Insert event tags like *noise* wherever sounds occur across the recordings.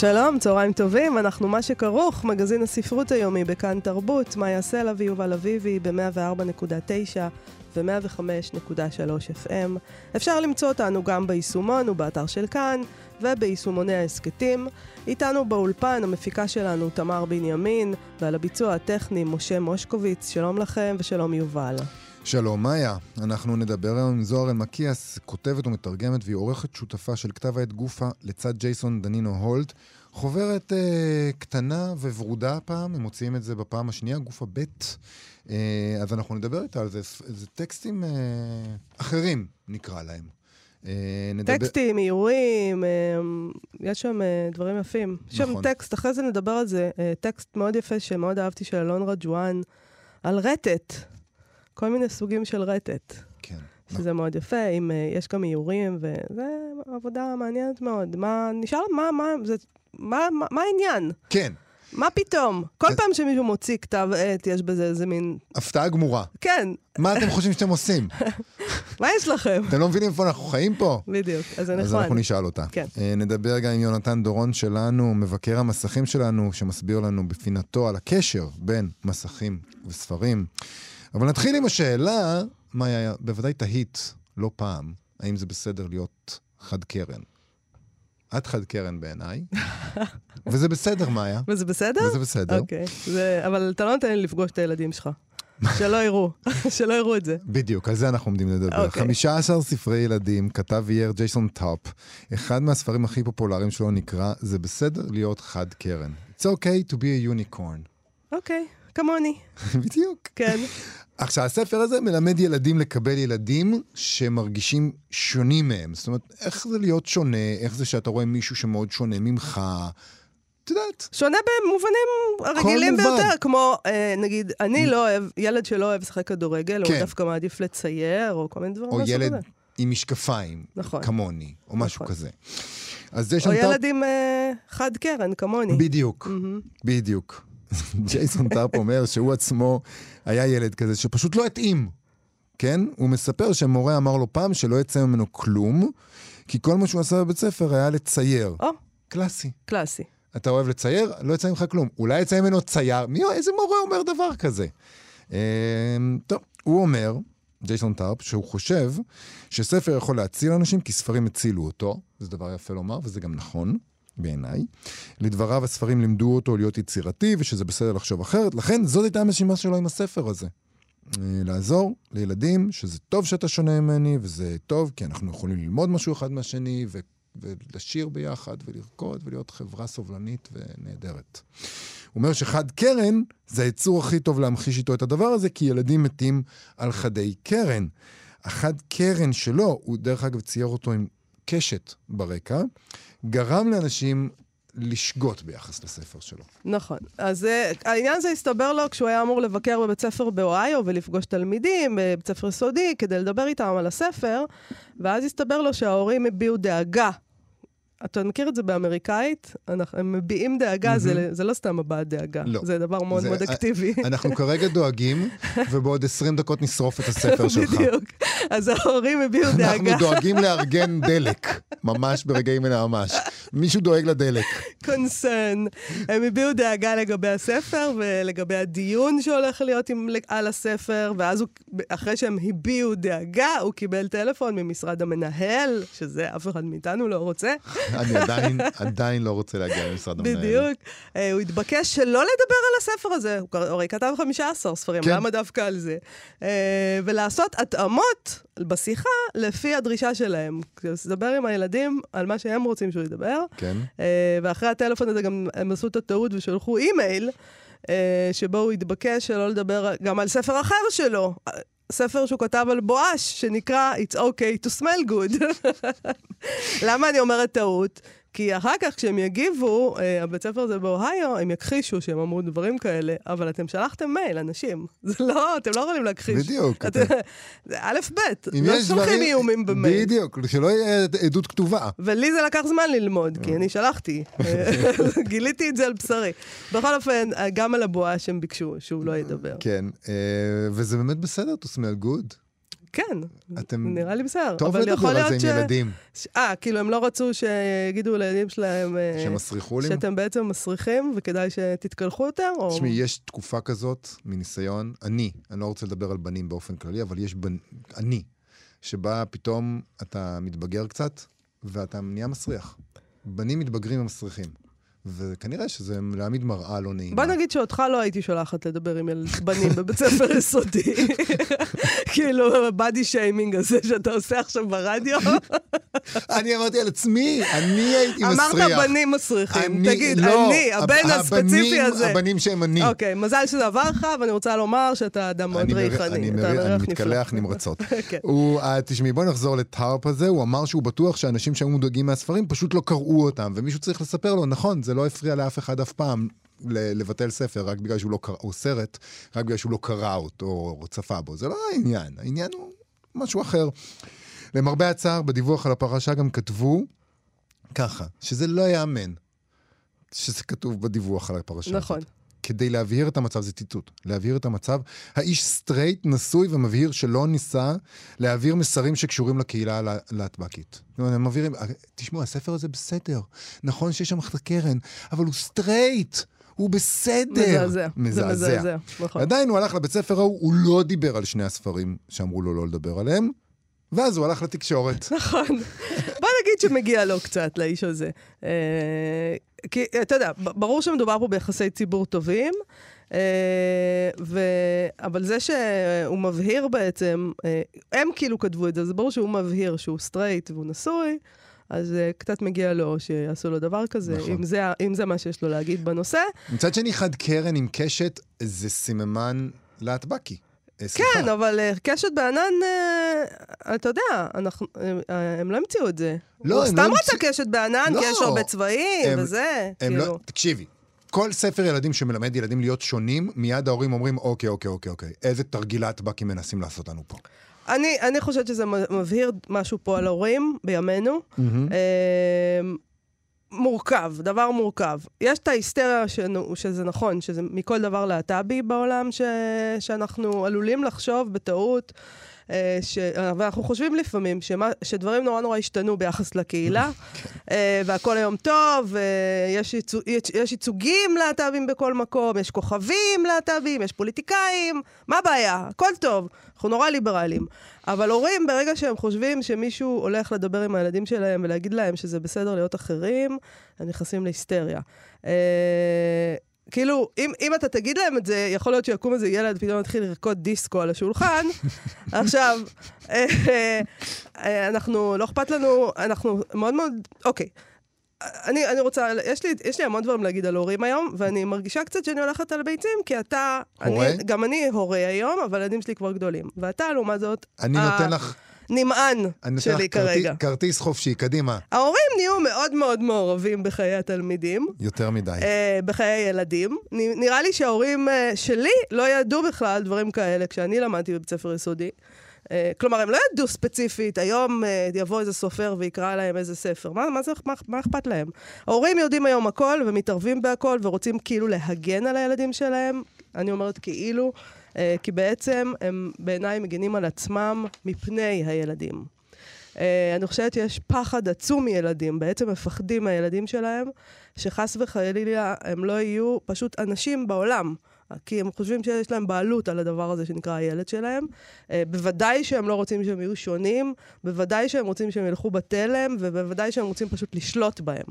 שלום, צהריים טובים, אנחנו מה שכרוך, מגזין הספרות היומי בכאן תרבות, מה יעשה לה ויובל אביבי ב-104.9 ו-105.3 FM. אפשר למצוא אותנו גם ביישומון ובאתר של כאן וביישומוני ההסכתים. איתנו באולפן המפיקה שלנו תמר בנימין, ועל הביצוע הטכני משה מושקוביץ. שלום לכם ושלום יובל. שלום, מאיה. אנחנו נדבר היום עם זוהר אלמקיאס, כותבת ומתרגמת והיא עורכת שותפה של כתב העת גופה לצד ג'ייסון דנינו הולט. חוברת אה, קטנה וורודה הפעם, הם מוציאים את זה בפעם השנייה, גופה ב', אה, אז אנחנו נדבר איתה על זה. זה טקסטים אה, אחרים, נקרא להם. אה, נדבר... טקסטים, איורים, אה, יש שם אה, דברים יפים. יש נכון. שם טקסט, אחרי זה נדבר על זה, אה, טקסט מאוד יפה שמאוד אהבתי של אלון רג'ואן, על רטט. כל מיני סוגים של רטט. כן. שזה נכון. מאוד יפה, אם uh, יש גם איורים, וזה עבודה מעניינת מאוד. מה, נשאל, מה, מה, זה, מה, מה, מה העניין? כן. מה פתאום? כל פעם שמישהו מוציא כתב עת, יש בזה איזה מין... הפתעה גמורה. כן. מה אתם חושבים שאתם עושים? *laughs* מה יש לכם? אתם לא מבינים איפה אנחנו חיים פה? בדיוק, אז זה נחמד. אז אנחנו נשאל אותה. כן. אה, נדבר גם עם יונתן דורון שלנו, מבקר המסכים שלנו, שמסביר לנו בפינתו על הקשר בין מסכים וספרים. אבל נתחיל עם השאלה, מאיה, בוודאי תהית לא פעם, האם זה בסדר להיות חד קרן. את חד קרן בעיניי, *laughs* וזה בסדר, מאיה. וזה בסדר? וזה בסדר. אוקיי. זה, אבל אתה לא נותן לי לפגוש את הילדים שלך. שלא יראו, *laughs* שלא יראו את זה. בדיוק, על זה אנחנו עומדים לדבר. Okay. 15 ספרי ילדים, כתב אייר ג'ייסון טאפ. אחד מהספרים הכי פופולריים שלו נקרא "זה בסדר להיות חד קרן". It's okay to be a unicorn. אוקיי. Okay. כמוני. *laughs* בדיוק. כן. עכשיו, הספר הזה מלמד ילדים לקבל ילדים שמרגישים שונים מהם. זאת אומרת, איך זה להיות שונה, איך זה שאתה רואה מישהו שמאוד שונה ממך. את יודעת. שונה במובנים רגילים ביותר, כמו, אה, נגיד, אני לא אוהב, ילד שלא אוהב לשחק כדורגל, כן. הוא דווקא מעדיף לצייר, או כל מיני דברים או ילד כזה. עם משקפיים, נכון. כמוני, או נכון. משהו כזה. אז זה שם... או ילד עם אה, חד קרן, כמוני. בדיוק, mm-hmm. בדיוק. *laughs* ג'ייסון טארפ אומר שהוא עצמו היה ילד כזה שפשוט לא התאים, כן? הוא מספר שמורה אמר לו פעם שלא יצא ממנו כלום, כי כל מה שהוא עשה בבית ספר היה לצייר. או. קלאסי. קלאסי. אתה אוהב לצייר? לא יצא ממך כלום. אולי יצא ממנו צייר? מי, איזה מורה אומר דבר כזה? אה, טוב, הוא אומר, ג'ייסון טארפ, שהוא חושב שספר יכול להציל אנשים כי ספרים הצילו אותו, זה דבר יפה לומר, וזה גם נכון. בעיניי. לדבריו הספרים לימדו אותו להיות יצירתי ושזה בסדר לחשוב אחרת, לכן זאת הייתה המשימה שלו עם הספר הזה. אה, לעזור לילדים שזה טוב שאתה שונה ממני וזה טוב כי אנחנו יכולים ללמוד משהו אחד מהשני ו- ולשיר ביחד ולרקוד ולהיות חברה סובלנית ונהדרת. הוא אומר שחד קרן זה היצור הכי טוב להמחיש איתו את הדבר הזה כי ילדים מתים על חדי קרן. החד קרן שלו, הוא דרך אגב צייר אותו עם קשת ברקע, גרם לאנשים לשגות ביחס לספר שלו. נכון. אז uh, העניין הזה הסתבר לו כשהוא היה אמור לבקר בבית ספר באוהיו ולפגוש תלמידים בבית ספר סודי כדי לדבר איתם על הספר, ואז הסתבר לו שההורים הביעו דאגה אתה מכיר את זה באמריקאית? אנחנו, הם מביעים דאגה, mm-hmm. זה, זה לא סתם הבעת דאגה. לא. זה דבר מאוד זה, מאוד אקטיבי. *laughs* אנחנו כרגע דואגים, ובעוד 20 דקות נשרוף את הספר *laughs* שלך. בדיוק. אז ההורים הביעו דאגה. אנחנו דואגים לארגן דלק, ממש ברגעים אלה ממש. מישהו דואג לדלק. קונסרן. הם הביעו דאגה לגבי הספר ולגבי הדיון שהולך להיות עם, על הספר, ואז הוא, אחרי שהם הביעו דאגה, הוא קיבל טלפון ממשרד המנהל, שזה אף אחד מאיתנו לא רוצה. אני עדיין, עדיין לא רוצה להגיע למשרד המנהל. בדיוק. Uh, הוא התבקש שלא לדבר על הספר הזה, הוא הרי כתב 15 ספרים, כן. למה דווקא על זה? Uh, ולעשות התאמות בשיחה לפי הדרישה שלהם. לדבר עם הילדים על מה שהם רוצים שהוא ידבר. כן. Uh, ואחרי הטלפון הזה גם הם עשו את הטעות ושלחו אימייל. שבו הוא התבקש שלא לדבר גם על ספר אחר שלו, ספר שהוא כתב על בואש, שנקרא It's okay to smell good. *laughs* למה אני אומרת טעות? כי אחר כך, כשהם יגיבו, אה, הבית ספר הזה באוהיו, הם יכחישו שהם אמרו דברים כאלה, אבל אתם שלחתם מייל, אנשים. *laughs* זה לא, אתם לא יכולים להכחיש. בדיוק. את, זה א', ב', לא שולחים איומים במייל. בדיוק, שלא יהיה עדות כתובה. ולי זה לקח זמן ללמוד, כי אני שלחתי. *laughs* *laughs* גיליתי את זה על בשרי. בכל אופן, גם על הבועה שהם ביקשו שהוא לא ידבר. כן, אה, וזה באמת בסדר, to smell good. כן, אתם... נראה לי בסדר. טוב לדבר על זה ש... עם ילדים. אה, כאילו הם לא רצו שיגידו לילדים שלהם... אה, שהם מסריחולים? שאתם בעצם מסריחים וכדאי שתתקלחו יותר? או... תשמעי, יש תקופה כזאת, מניסיון, אני, אני לא רוצה לדבר על בנים באופן כללי, אבל יש בנ... אני, שבה פתאום אתה מתבגר קצת, ואתה נהיה מסריח. בנים מתבגרים ומסריחים. וכנראה שזה להעמיד מראה לא נעימה. בוא נגיד שאותך לא הייתי שולחת לדבר עם בנים בבית ספר יסודי. *laughs* כאילו, בדי שיימינג הזה שאתה עושה עכשיו ברדיו. אני אמרתי על עצמי, אני הייתי מסריח. אמרת בנים מסריחים. תגיד, לא, אני, הבן הספציפי הזה. הבנים שהם אני. אוקיי, מזל שזה עבר לך, ואני רוצה לומר שאתה אדם מאוד ריחני. אני מתקלח נמרצות. *laughs* כן. אה, תשמעי, בואי נחזור לטארפ הזה, הוא אמר שהוא בטוח שאנשים שהיו מודאגים מהספרים פשוט לא קראו אותם, ומישהו צריך לספר לו, נכון, זה לא הפריע לאף אחד אף פעם לבטל ספר רק בגלל שהוא לא קרא, או סרט, רק בגלל שהוא לא קרא אותו או צפה בו. זה לא העניין, העניין הוא משהו אחר. למרבה הצער, בדיווח על הפרשה גם כתבו ככה, שזה לא ייאמן שזה כתוב בדיווח על הפרשה נכון. הזאת. כדי להבהיר את המצב, זה ציטוט, להבהיר את המצב, האיש סטרייט נשוי ומבהיר שלא ניסה להעביר מסרים שקשורים לקהילה הלהטבקית. הם מבהירים, תשמעו, הספר הזה בסדר, נכון שיש שם חד קרן, אבל הוא סטרייט. הוא בסדר. מזעזע. מזעזע. זה מזעזע, נכון. עדיין הוא הלך לבית ספר ההוא, הוא לא דיבר על שני הספרים שאמרו לו לא לדבר עליהם, ואז הוא הלך לתקשורת. נכון. *laughs* נגיד שמגיע לו קצת, לאיש הזה. אה, כי, אתה יודע, ברור שמדובר פה ביחסי ציבור טובים, אה, ו... אבל זה שהוא מבהיר בעצם, אה, הם כאילו כתבו את זה, זה ברור שהוא מבהיר שהוא סטרייט והוא נשוי. אז אה, קצת מגיע לו שיעשו לו דבר כזה, נכון. אם, זה, אם זה מה שיש לו להגיד בנושא. מצד שני, חד קרן עם קשת זה סממן להטבקי. אה, סליחה. כן, אבל אה, קשת בענן, אה, אתה יודע, אנחנו, הם לא המציאו את זה. לא, הם לא המציאו... הוא סתם רצה קשת בענן, לא. כי יש הרבה צבעים וזה, לא- כאילו. תקשיבי, כל ספר ילדים שמלמד ילדים להיות שונים, מיד ההורים אומרים, אוקיי, אוקיי, אוקיי, אוקיי, איזה תרגיל להטבקים מנסים לעשות לנו פה. אני, אני חושבת שזה מבהיר משהו פה על ההורים בימינו. Mm-hmm. מורכב, דבר מורכב. יש את ההיסטריה שנו, שזה נכון, שזה מכל דבר להט"בי בעולם, ש, שאנחנו עלולים לחשוב בטעות. אה, ש... ואנחנו חושבים לפעמים שמה... שדברים נורא נורא השתנו ביחס לקהילה, כן. אה, והכל היום טוב, יש, ייצוג... יש ייצוגים להט"בים בכל מקום, יש כוכבים להט"בים, יש פוליטיקאים, מה הבעיה? הכל טוב, אנחנו נורא ליברליים. אבל הורים, ברגע שהם חושבים שמישהו הולך לדבר עם הילדים שלהם ולהגיד להם שזה בסדר להיות אחרים, הם נכנסים להיסטריה. כאילו, אם, אם אתה תגיד להם את זה, יכול להיות שיקום איזה ילד, פתאום יתחיל לרקוד דיסקו על השולחן. *laughs* עכשיו, אה, אה, אנחנו, לא אכפת לנו, אנחנו מאוד מאוד, אוקיי. אני, אני רוצה, יש לי, יש לי המון דברים להגיד על הורים היום, ואני מרגישה קצת שאני הולכת על ביצים, כי אתה... הורה? אני, גם אני הורה היום, אבל הילדים שלי כבר גדולים. ואתה, לעומת זאת... אני ה... נותן לך... נמען שלי כרגע. כרטיס חופשי, קדימה. ההורים נהיו מאוד מאוד מעורבים בחיי התלמידים. יותר מדי. אה, בחיי ילדים. נראה לי שההורים אה, שלי לא ידעו בכלל דברים כאלה כשאני למדתי בבית ספר יסודי. אה, כלומר, הם לא ידעו ספציפית, היום אה, יבוא איזה סופר ויקרא להם איזה ספר. מה, מה, זה, מה, מה אכפת להם? ההורים יודעים היום הכל ומתערבים בהכל ורוצים כאילו להגן על הילדים שלהם. אני אומרת כאילו. אה, כי בעצם הם בעיניי מגינים על עצמם מפני הילדים. אה, אני חושבת שיש פחד עצום מילדים, בעצם מפחדים מהילדים שלהם, שחס וחלילה הם לא יהיו פשוט אנשים בעולם. כי הם חושבים שיש להם בעלות על הדבר הזה שנקרא הילד שלהם. אה, בוודאי שהם לא רוצים שהם יהיו שונים, בוודאי שהם רוצים שהם ילכו בתלם, ובוודאי שהם רוצים פשוט לשלוט בהם.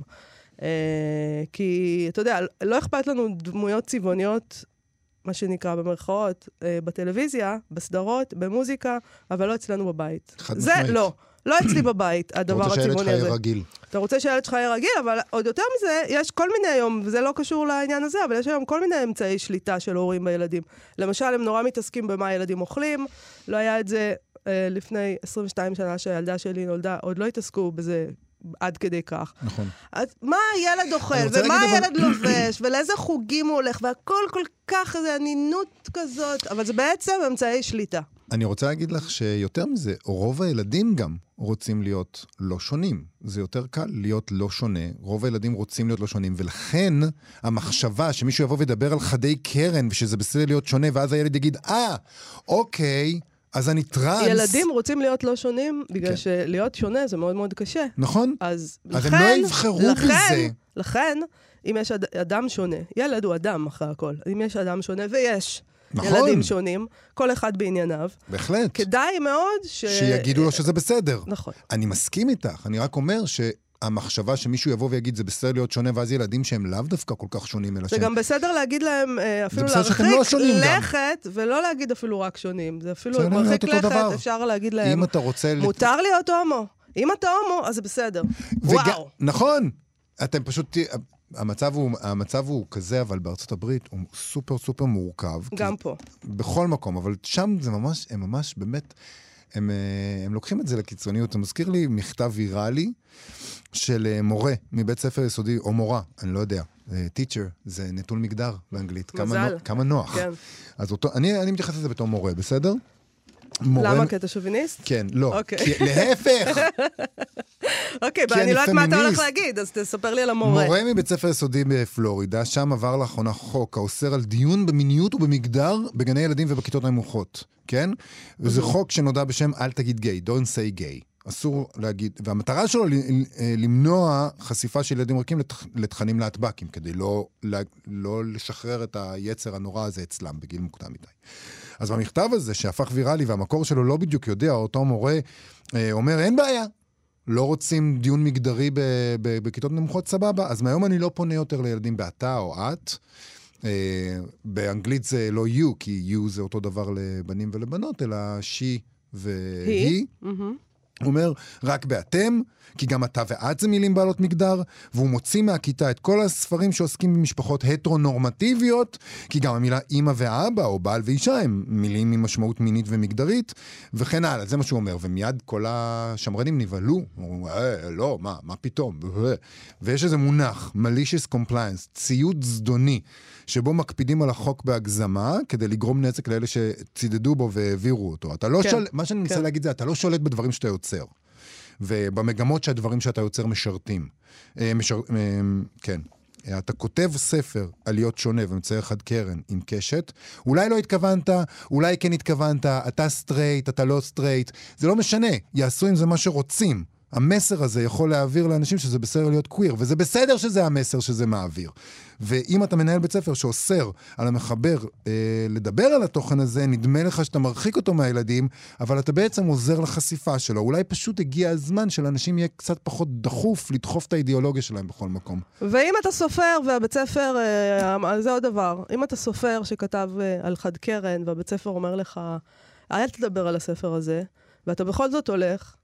כי, אתה יודע, לא אכפת לנו דמויות צבעוניות מה שנקרא במרכאות, אה, בטלוויזיה, בסדרות, במוזיקה, אבל לא אצלנו בבית. חד זה משמעית. לא. לא אצלי בבית, הדבר הצבעוני הזה. אתה רוצה שהילד שלך יהיה רגיל. אתה רוצה שהילד שלך יהיה רגיל, אבל עוד יותר מזה, יש כל מיני היום, וזה לא קשור לעניין הזה, אבל יש היום כל מיני אמצעי שליטה של הורים בילדים. למשל, הם נורא מתעסקים במה הילדים אוכלים, לא היה את זה אה, לפני 22 שנה שהילדה שלי נולדה, עוד לא התעסקו בזה עד כדי כך. נכון. אז מה הילד אוכל, ומה הילד אבל... לובש, ולאיזה חוגים הוא הולך, והכל כל כך, איזה אנינות כזאת, אבל זה בעצם אמצעי שליטה. אני רוצה להגיד לך שיותר מזה, רוב הילדים גם רוצים להיות לא שונים. זה יותר קל להיות לא שונה. רוב הילדים רוצים להיות לא שונים, ולכן המחשבה שמישהו יבוא וידבר על חדי קרן, ושזה בסדר להיות שונה, ואז הילד יגיד, אה, אוקיי, אז אני טראנס. ילדים רוצים להיות לא שונים, בגלל כן. שלהיות שונה זה מאוד מאוד קשה. נכון. אז, אז לכן... אז הם לא יבחרו לכן, בזה. לכן, אם יש אד, אדם שונה, ילד הוא אדם אחרי הכל, אם יש אדם שונה, ויש נכון. ילדים שונים, כל אחד בענייניו. בהחלט. כדאי מאוד ש... שיגידו לו שזה בסדר. נכון. אני מסכים איתך, אני רק אומר ש... המחשבה שמישהו יבוא ויגיד, זה בסדר להיות שונה, ואז ילדים שהם לאו דווקא כל כך שונים, אלא שהם... זה גם בסדר להגיד להם, אה, אפילו להרחיק לא לכת, גם. ולא להגיד אפילו רק שונים. זה אפילו מרחיק לכת, דבר. אפשר להגיד להם, אם אתה רוצה... מותר להיות הומו. אם אתה הומו, אז זה בסדר. וג... וואו. נכון. אתם פשוט... המצב הוא, המצב הוא כזה, אבל בארצות הברית הוא סופר סופר מורכב. גם פה. בכל מקום, אבל שם זה ממש, הם ממש באמת, הם, אה, הם לוקחים את זה לקיצוניות. זה מזכיר לי מכתב ויראלי של אה, מורה מבית ספר יסודי, או מורה, אני לא יודע. טיצ'ר, אה, זה נטול מגדר באנגלית. מזל. כמה, כמה נוח. כן. אז אותו, אני, אני מתייחס לזה בתור מורה, בסדר? מורה... למה? כי אתה שוביניסט? כן, לא. אוקיי. כי, להפך! *laughs* אוקיי, ואני לא יודעת מה אתה הולך להגיד, אז תספר לי על המורה. מורה מבית ספר יסודי בפלורידה, שם עבר לאחרונה חוק האוסר על דיון במיניות ובמגדר בגני ילדים ובכיתות נמוכות, כן? וזה חוק שנודע בשם אל תגיד גיי, Don't say gay. אסור להגיד, והמטרה שלו למנוע חשיפה של ילדים רכים לתכנים להטב"קים, כדי לא, לא לשחרר את היצר הנורא הזה אצלם בגיל מוקדם מדי. אז במכתב הזה, שהפך ויראלי והמקור שלו לא בדיוק יודע, אותו מורה אה, אומר, אין בעיה, לא רוצים דיון מגדרי בכיתות נמוכות, סבבה. אז מהיום אני לא פונה יותר לילדים באתה או את. Uh, באנגלית זה לא you, כי you זה אותו דבר לבנים ולבנות, אלא she והיא. Mm-hmm. הוא אומר, רק באתם, כי גם אתה ואת זה מילים בעלות מגדר, והוא מוציא מהכיתה את כל הספרים שעוסקים במשפחות הטרונורמטיביות, כי גם המילה אימא ואבא, או בעל ואישה, הם מילים עם משמעות מינית ומגדרית, וכן הלאה, זה מה שהוא אומר. ומיד כל השמרנים נבהלו, אה, לא, מה, מה פתאום? ויש איזה מונח, malicious compliance, ציוד זדוני. שבו מקפידים על החוק בהגזמה, כדי לגרום נזק לאלה שצידדו בו והעבירו אותו. אתה לא כן, שול... מה שאני מנסה כן. להגיד זה, אתה לא שולט בדברים שאתה יוצר. ובמגמות שהדברים שאתה יוצר משרתים. אה, משר... אה, כן. אתה כותב ספר על להיות שונה ומצייר חד קרן עם קשת, אולי לא התכוונת, אולי כן התכוונת, אתה סטרייט, אתה לא סטרייט, זה לא משנה, יעשו עם זה מה שרוצים. המסר הזה יכול להעביר לאנשים שזה בסדר להיות קוויר, וזה בסדר שזה המסר שזה מעביר. ואם אתה מנהל בית ספר שאוסר על המחבר אה, לדבר על התוכן הזה, נדמה לך שאתה מרחיק אותו מהילדים, אבל אתה בעצם עוזר לחשיפה שלו. אולי פשוט הגיע הזמן שלאנשים יהיה קצת פחות דחוף לדחוף את האידיאולוגיה שלהם בכל מקום. ואם אתה סופר, והבית ספר, אה, זה עוד דבר, אם אתה סופר שכתב אה, על חד קרן, והבית ספר אומר לך, אל תדבר על הספר הזה, ואתה בכל זאת הולך,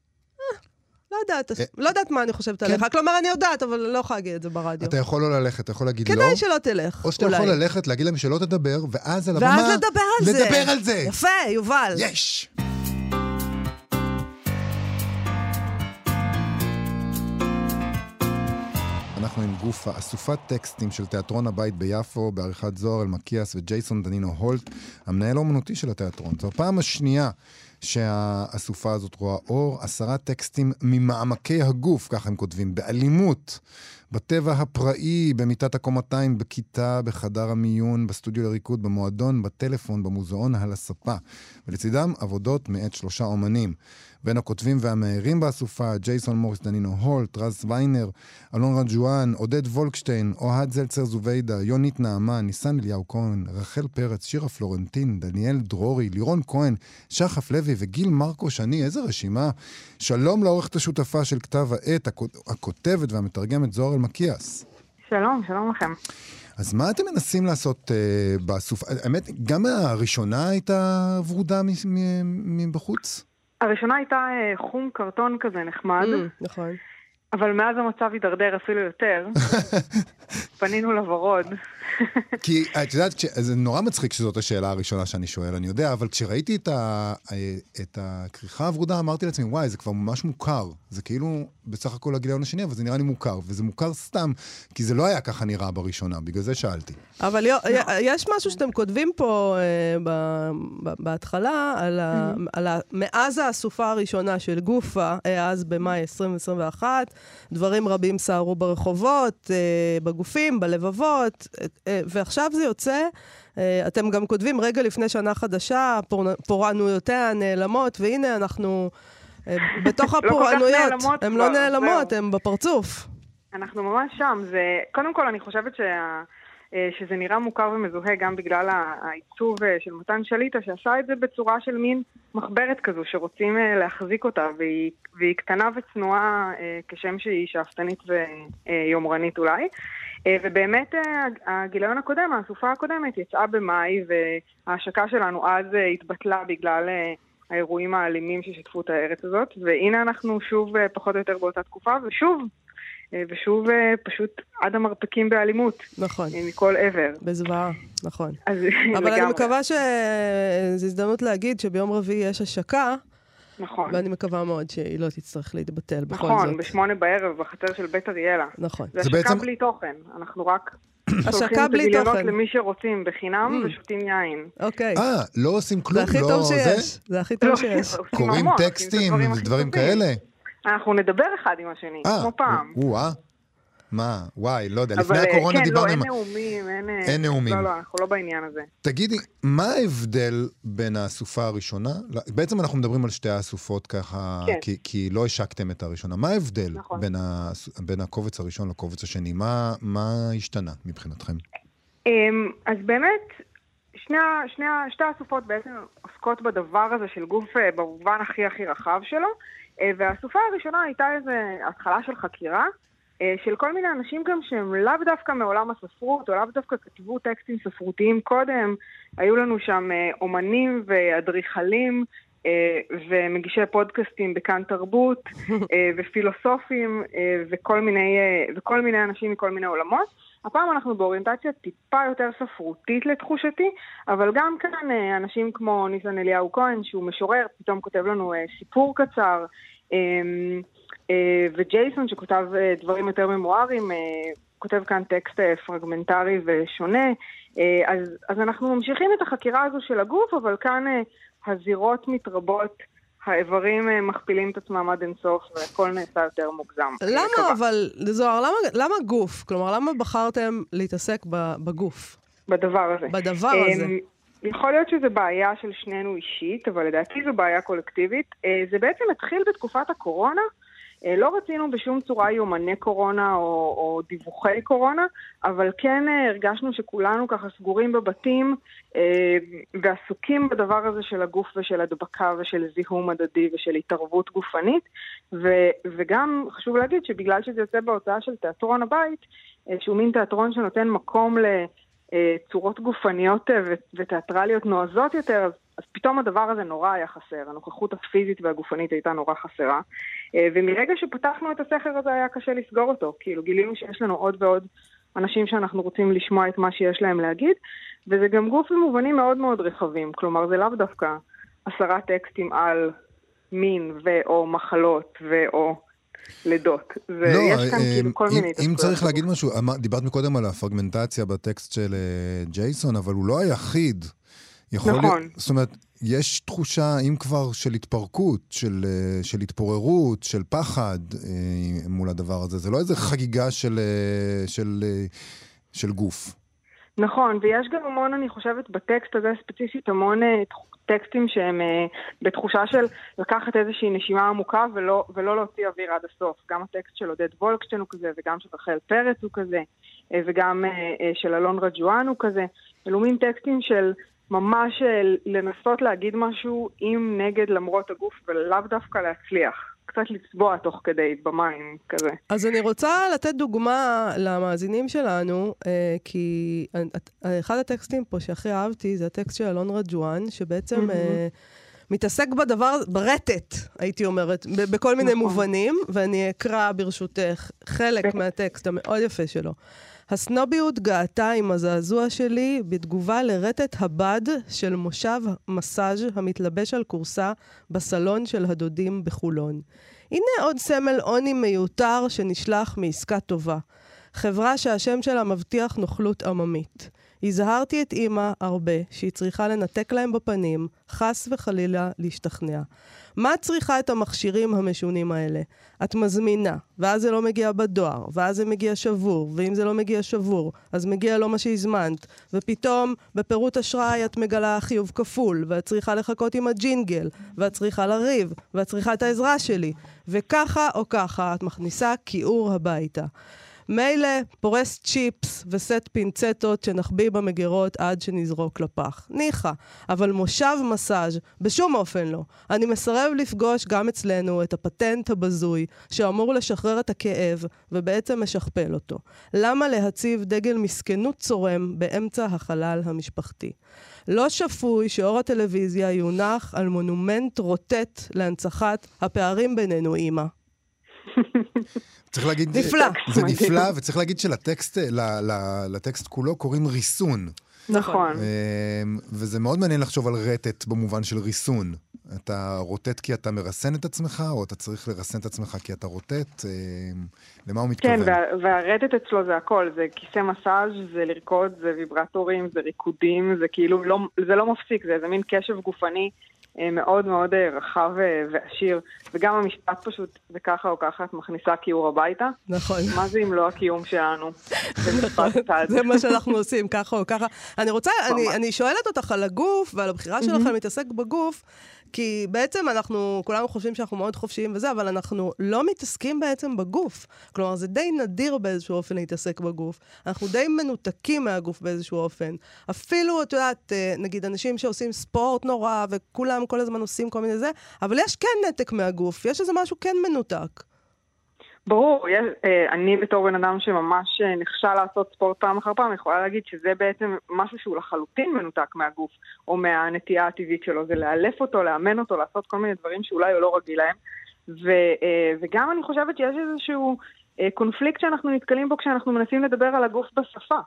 לא יודעת, אה, לא יודעת מה אני חושבת כן. עליך. כלומר, אני יודעת, אבל לא יכולה להגיד את זה ברדיו. אתה יכול לא ללכת, אתה יכול להגיד לא. כדאי שלא תלך, או שאתה יכול ללכת, להגיד להם שלא תדבר, ואז על הבמה... ואז לדבר על זה. לדבר על זה. יפה, יובל. יש! אנחנו עם גופה, אסופת טקסטים של תיאטרון הבית ביפו, בעריכת זוהר אלמקיאס וג'ייסון דנינו הולט, המנהל האומנותי של התיאטרון. זו הפעם השנייה שהאסופה הזאת רואה אור, עשרה טקסטים ממעמקי הגוף, כך הם כותבים, באלימות, בטבע הפראי, במיטת הקומתיים, בכיתה, בחדר המיון, בסטודיו לריקוד, במועדון, בטלפון, במוזיאון, על הספה. ולצידם עבודות מאת שלושה אומנים. בין הכותבים והמאיירים באסופה, ג'ייסון מוריס דנינו הולט, רז ויינר, אלון רג'ואן, עודד וולקשטיין, אוהד זלצר זוביידה, יונית נעמן, ניסן אליהו כהן, רחל פרץ, שירה פלורנטין, דניאל דרורי, לירון כהן, שחף לוי וגיל מרקו שני, איזה רשימה. שלום לעורכת השותפה של כתב העת, הכותבת והמתרגמת זוהר אלמקיאס. שלום, שלום לכם. אז מה אתם מנסים לעשות uh, בסופה? האמת, גם הראשונה הייתה ורודה מבחוץ? הראשונה הייתה אה, חום קרטון כזה נחמד. Mm, נכון. אבל מאז המצב הידרדר אפילו יותר. *laughs* פנינו לוורוד. *laughs* כי את יודעת, זה נורא מצחיק שזאת השאלה הראשונה שאני שואל, אני יודע, אבל כשראיתי את, ה, את הכריכה הוורודה, אמרתי לעצמי, וואי, זה כבר ממש מוכר. זה כאילו בסך הכל הגיליון השני, אבל זה נראה לי מוכר, וזה מוכר סתם, כי זה לא היה ככה נראה בראשונה, בגלל זה שאלתי. אבל יש משהו שאתם כותבים פה אה, ב, ב, בהתחלה, על, ה, mm-hmm. על ה, מאז האסופה הראשונה של גופה, אה, אז במאי 2021, דברים רבים סערו ברחובות, אה, בגופים, בלבבות, אה, אה, ועכשיו זה יוצא, אה, אתם גם כותבים רגע לפני שנה חדשה, פור, פורענויותיה נעלמות, והנה אנחנו אה, בתוך *laughs* הפורענויות. לא הן לא נעלמות, הן בפרצוף. אנחנו ממש שם. זה, קודם כל, אני חושבת שה... אה, שזה נראה מוכר ומזוהה גם בגלל העיצוב אה, של מתן שליטה, שעשה את זה בצורה של מין מחברת כזו, שרוצים אה, להחזיק אותה, והיא, והיא קטנה וצנועה כשם שהיא שאפתנית ויומרנית אולי. ובאמת הגיליון הקודם, האסופה הקודמת, יצאה במאי, וההשקה שלנו אז התבטלה בגלל האירועים האלימים ששיתפו את הארץ הזאת, והנה אנחנו שוב פחות או יותר באותה תקופה, ושוב אה, ושוב אה, פשוט עד המרפקים באלימות. נכון. אה, מכל עבר. בזוועה, נכון. אז *laughs* אבל לגמרי. אני מקווה שזו הזדמנות להגיד שביום רביעי יש השקה. נכון. ואני מקווה מאוד שהיא לא תצטרך להתבטל בכל נכון, זאת. נכון, בשמונה בערב בחצר של בית אריאלה. נכון. זה השקה בעצם... בלי תוכן, אנחנו רק... השקה בלי תוכן. שולחים את למי שרוצים בחינם mm. ושותים יין. אוקיי. אה, לא עושים כלום, לא... זה הכי טוב שיש. זה הכי טוב שיש. קוראים טקסטים ודברים כאלה. אנחנו נדבר אחד עם השני, 아, אה, כמו פעם. מה? וואי, לא יודע, לפני הקורונה כן, דיברנו... אבל כן, לא, אין נאומים, אין... אין נאומים. לא, לא, אנחנו לא בעניין הזה. תגידי, מה ההבדל בין האסופה הראשונה, בעצם אנחנו מדברים על שתי האסופות ככה, כן. כי, כי לא השקתם את הראשונה. מה ההבדל נכון. בין, ה, בין הקובץ הראשון לקובץ השני? מה, מה השתנה מבחינתכם? אמ, אז באמת, שני, שני, שתי האסופות בעצם עוסקות בדבר הזה של גוף אה, במובן הכי הכי רחב שלו. אה, והסופה הראשונה הייתה איזו התחלה של חקירה, אה, של כל מיני אנשים גם שהם לאו דווקא מעולם הספרות, או לאו דווקא כתבו טקסטים ספרותיים קודם. היו לנו שם אה, אומנים ואדריכלים ומגישי פודקאסטים בכאן תרבות, *laughs* ופילוסופים וכל מיני, וכל מיני אנשים מכל מיני עולמות. הפעם אנחנו באוריינטציה טיפה יותר ספרותית לתחושתי, אבל גם כאן אה, אנשים כמו ניסן אליהו כהן, שהוא משורר, פתאום כותב לנו אה, סיפור קצר, אה, וג'ייסון שכותב דברים יותר ממוארים, כותב כאן טקסט פרגמנטרי ושונה. אז, אז אנחנו ממשיכים את החקירה הזו של הגוף, אבל כאן הזירות מתרבות. האיברים אה, מכפילים את עצמם עד אינסוף והכל נעשה יותר מוגזם. למה אבל, זוהר, למה, למה גוף? כלומר, למה בחרתם להתעסק בגוף? בדבר הזה. בדבר הזה. יכול להיות שזו בעיה של שנינו אישית, אבל לדעתי זו בעיה קולקטיבית. אה, זה בעצם התחיל בתקופת הקורונה. אה, לא רצינו בשום צורה יומני קורונה או, או דיווחי קורונה, אבל כן אה, הרגשנו שכולנו ככה סגורים בבתים ועסוקים בדבר הזה של הגוף ושל הדבקה ושל זיהום הדדי ושל התערבות גופנית. ו, וגם חשוב להגיד שבגלל שזה יוצא בהוצאה של תיאטרון הבית, שהוא מין תיאטרון שנותן מקום ל... צורות גופניות ותיאטרליות נועזות יותר, אז אז פתאום הדבר הזה נורא היה חסר, הנוכחות הפיזית והגופנית הייתה נורא חסרה. אה, ומרגע שפתחנו את הסכר הזה היה קשה לסגור אותו, כאילו גילינו שיש לנו עוד ועוד אנשים שאנחנו רוצים לשמוע את מה שיש להם להגיד, וזה גם גוף במובנים מאוד מאוד רחבים, כלומר זה לאו דווקא עשרה טקסטים על מין ו/או מחלות ו/או לידות. ויש לא, כאן אה, כאילו כל אם, מיני אם צריך להגיד משהו, דיברת מקודם על הפרגמנטציה בטקסט של אה, ג'ייסון, אבל הוא לא היחיד. יכול נכון. להיות, זאת אומרת, יש תחושה, אם כבר, של התפרקות, של, אה, של התפוררות, של פחד אה, מול הדבר הזה. זה לא איזה חגיגה של, אה, של, של גוף. נכון, ויש גם המון, אני חושבת, בטקסט הזה ספציפית, המון טקסטים שהם בתחושה של לקחת איזושהי נשימה עמוקה ולא, ולא להוציא אוויר עד הסוף. גם הטקסט של עודד וולקשטיין הוא כזה, וגם של רחל פרץ הוא כזה, וגם של אלון רג'ואן הוא כזה. אלו מין טקסטים של ממש אה, לנסות להגיד משהו עם, נגד, למרות הגוף, ולאו דווקא להצליח. קצת לצבוע תוך כדי במים כזה. אז אני רוצה לתת דוגמה למאזינים שלנו, אה, כי אחד הטקסטים פה שהכי אהבתי זה הטקסט של אלון רג'ואן, שבעצם... Mm-hmm. מתעסק בדבר, ברטט, הייתי אומרת, בכל מיני נכון. מובנים, ואני אקרא ברשותך חלק מהטקסט המאוד יפה שלו. הסנוביות גאתה עם הזעזוע שלי בתגובה לרטט הבד של מושב מסאז' המתלבש על כורסה בסלון של הדודים בחולון. הנה עוד סמל עוני מיותר שנשלח מעסקה טובה. חברה שהשם שלה מבטיח נוכלות עממית. הזהרתי את אימא הרבה שהיא צריכה לנתק להם בפנים, חס וחלילה להשתכנע. מה את צריכה את המכשירים המשונים האלה? את מזמינה, ואז זה לא מגיע בדואר, ואז זה מגיע שבור, ואם זה לא מגיע שבור, אז מגיע לא מה שהזמנת, ופתאום בפירוט אשראי את מגלה חיוב כפול, ואת צריכה לחכות עם הג'ינגל, ואת צריכה לריב, ואת צריכה את העזרה שלי, וככה או ככה את מכניסה כיעור הביתה. מילא פורס צ'יפס וסט פינצטות שנחביא במגירות עד שנזרוק לפח. ניחא. אבל מושב מסאז' בשום אופן לא. אני מסרב לפגוש גם אצלנו את הפטנט הבזוי שאמור לשחרר את הכאב ובעצם משכפל אותו. למה להציב דגל מסכנות צורם באמצע החלל המשפחתי? לא שפוי שאור הטלוויזיה יונח על מונומנט רוטט להנצחת הפערים בינינו, אמא. צריך להגיד... נפלא. זה נפלא, וצריך להגיד שלטקסט כולו קוראים ריסון. נכון. אמ, וזה מאוד מעניין לחשוב על רטט במובן של ריסון. אתה רוטט כי אתה מרסן את עצמך, או אתה צריך לרסן את עצמך כי אתה רוטט? אמ, למה הוא מתכוון? כן, והרטט אצלו זה הכל, זה כיסא מסאז', זה לרקוד, זה ויברטורים, זה ריקודים, זה כאילו, לא, זה לא מפסיק, זה איזה מין קשב גופני אה, מאוד מאוד אה, רחב אה, ועשיר, וגם המשפט פשוט, זה ככה או ככה, את מכניסה כיור הביתה. נכון. מה זה אם לא הקיום שלנו? זה אחד. זה מה שאנחנו עושים, ככה או ככה. אני רוצה, אני, אני שואלת אותך על הגוף ועל הבחירה שלכם להתעסק בגוף, כי בעצם אנחנו, כולנו חושבים שאנחנו מאוד חופשיים וזה, אבל אנחנו לא מתעסקים בעצם בגוף. כלומר, זה די נדיר באיזשהו אופן להתעסק בגוף. אנחנו די מנותקים מהגוף באיזשהו אופן. אפילו, את יודעת, אה, נגיד אנשים שעושים ספורט נורא, וכולם כל הזמן עושים כל מיני זה, אבל יש כן נתק מהגוף, יש איזה משהו כן מנותק. ברור, יש, אה, אני בתור בן אדם שממש אה, נכשל לעשות ספורט פעם אחר פעם, יכולה להגיד שזה בעצם משהו שהוא לחלוטין מנותק מהגוף, או מהנטייה הטבעית שלו, זה לאלף אותו, לאמן אותו, לעשות כל מיני דברים שאולי הוא לא רגיל להם. ו, אה, וגם אני חושבת שיש איזשהו קונפליקט שאנחנו נתקלים בו כשאנחנו מנסים לדבר על הגוף בשפה.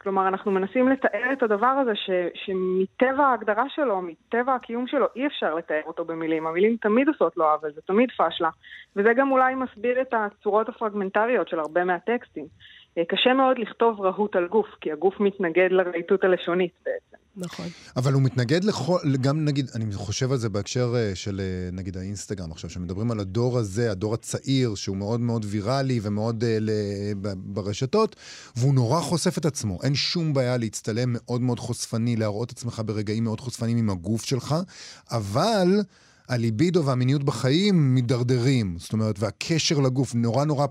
כלומר, אנחנו מנסים לתאר את הדבר הזה ש, שמטבע ההגדרה שלו, מטבע הקיום שלו, אי אפשר לתאר אותו במילים. המילים תמיד עושות לו עוול, זה תמיד פשלה. וזה גם אולי מסביר את הצורות הפרגמנטריות של הרבה מהטקסטים. אה, קשה מאוד לכתוב רהוט על גוף, כי הגוף מתנגד לרהיטות הלשונית בעצם. נכון. אבל הוא מתנגד לכל, גם נגיד, אני חושב על זה בהקשר אה, של אה, נגיד האינסטגרם עכשיו, שמדברים על הדור הזה, הדור הצעיר, שהוא מאוד מאוד ויראלי ומאוד uh, ל, ברשתות, והוא נורא חושף את עצמו. אין שום בעיה להצטלם מאוד מאוד חושפני, להראות עצמך ברגעים מאוד חושפניים עם הגוף שלך, אבל... הליבידו והמיניות בחיים מידרדרים. זאת אומרת, והקשר לגוף, נורא נורא,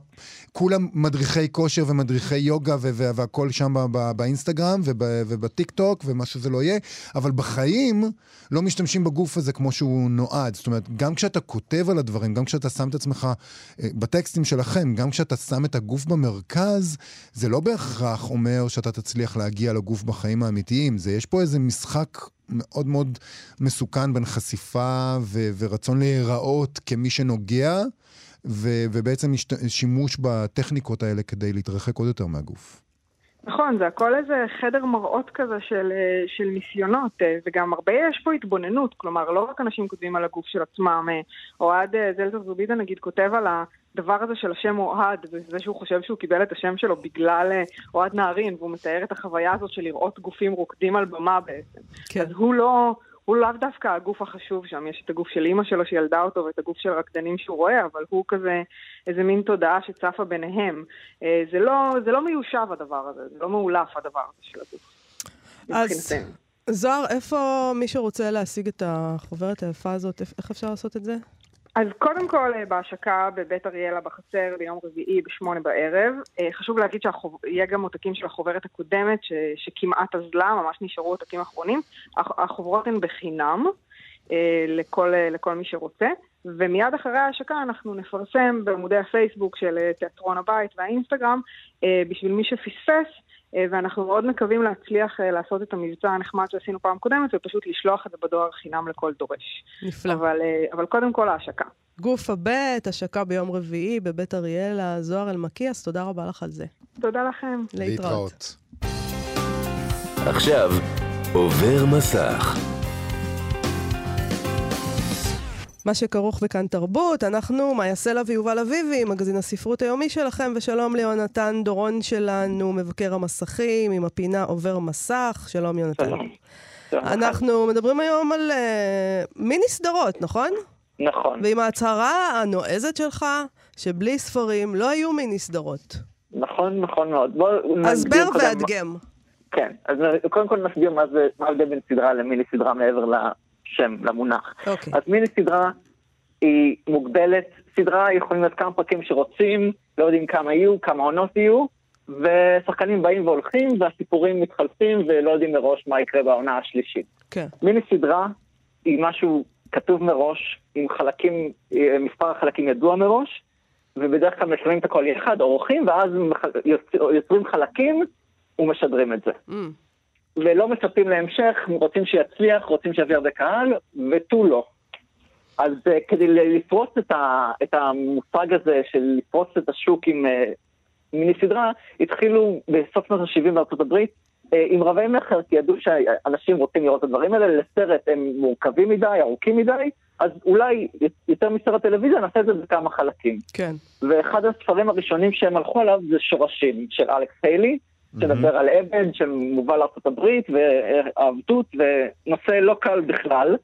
כולם מדריכי כושר ומדריכי יוגה והכל שם באינסטגרם ובטיק טוק ומה שזה לא יהיה, אבל בחיים לא משתמשים בגוף הזה כמו שהוא נועד. זאת אומרת, גם כשאתה כותב על הדברים, גם כשאתה שם את עצמך אה, בטקסטים שלכם, גם כשאתה שם את הגוף במרכז, זה לא בהכרח אומר שאתה תצליח להגיע לגוף בחיים האמיתיים. זה, יש פה איזה משחק מאוד מאוד מסוכן בין חשיפה ו- ורצון להיראות כמי שנוגע, ו- ובעצם שימוש בטכניקות האלה כדי להתרחק עוד יותר מהגוף. נכון, זה הכל איזה חדר מראות כזה של, אה, של ניסיונות, אה, וגם הרבה יש פה התבוננות, כלומר, לא רק אנשים כותבים על הגוף של עצמם, אה, אוהד זלטר זובידה נגיד כותב על הדבר הזה של השם אוהד, וזה שהוא חושב שהוא קיבל את השם שלו בגלל אוהד נהרין, והוא מתאר את החוויה הזאת של לראות גופים רוקדים על במה בעצם. כן. אז הוא לא... הוא לאו דווקא הגוף החשוב שם, יש את הגוף של אימא שלו שילדה אותו ואת הגוף של הרקדנים שהוא רואה, אבל הוא כזה איזה מין תודעה שצפה ביניהם. אה, זה לא, זה לא מיושב הדבר הזה, זה לא מאולף הדבר הזה של הגוף. אז זוהר, איפה מי שרוצה להשיג את החוברת היפה הזאת, איך אפשר לעשות את זה? אז קודם כל, אה, בהשקה בבית אריאלה בחצר ביום רביעי בשמונה בערב. אה, חשוב להגיד שיהיה גם עותקים של החוברת הקודמת, ש, שכמעט אזלה, ממש נשארו עותקים אחרונים. החוברות הן בחינם אה, לכל, לכל מי שרוצה. ומיד אחרי ההשקה אנחנו נפרסם בעמודי הפייסבוק של תיאטרון הבית והאינסטגרם, בשביל מי שפספס, ואנחנו מאוד מקווים להצליח לעשות את המבצע הנחמד שעשינו פעם קודמת, ופשוט לשלוח את זה בדואר חינם לכל דורש. נפלא. אבל, אבל קודם כל ההשקה. גוף הבית, השקה ביום רביעי בבית אריאלה, זוהר אלמקיאס, תודה רבה לך על זה. תודה לכם. להתראות. עכשיו, עובר מסך. מה שכרוך בכאן תרבות, אנחנו, מאיה סלע ויובל אביבי, מגזין הספרות היומי שלכם, ושלום ליונתן דורון שלנו, מבקר המסכים, עם הפינה עובר מסך. שלום יונתן. שלום. אנחנו מדברים היום על uh, מיני סדרות, נכון? נכון. ועם ההצהרה הנועזת שלך, שבלי ספרים לא היו מיני סדרות. נכון, נכון מאוד. בוא הסבר והדגם. כן, אז קודם כל נסביר מה זה, מה ההבדל בין סדרה למיני סדרה מעבר לשם, למונח. אוקיי. אז מיני סדרה היא מוגבלת, סדרה יכולים להיות כמה פרקים שרוצים, לא יודעים כמה יהיו, כמה עונות יהיו, ושחקנים באים והולכים, והסיפורים מתחלפים, ולא יודעים מראש מה יקרה בעונה השלישית. כן. מיני סדרה היא משהו כתוב מראש, עם חלקים, מספר החלקים ידוע מראש, ובדרך כלל משלמים את הכל יחד, עורכים, ואז יוצרים חלקים ומשדרים את זה. Mm. ולא מצפים להמשך, רוצים שיצליח, רוצים שיביא הרבה קהל, ותו לא. אז uh, כדי לפרוץ את, ה, את המושג הזה של לפרוץ את השוק עם uh, מיני סדרה, התחילו בסוף שנות ה-70 בארצות הברית uh, עם רבי מכר, כי ידעו שאנשים רוצים לראות את הדברים האלה, לסרט הם מורכבים מדי, ארוכים מדי, אז אולי יותר מסרט טלוויזיה נעשה את זה בכמה חלקים. כן. ואחד הספרים הראשונים שהם הלכו עליו זה שורשים של אלכס היילי, שדבר על עבד שמובא לארה"ב ועבדות ונושא לא קל בכלל.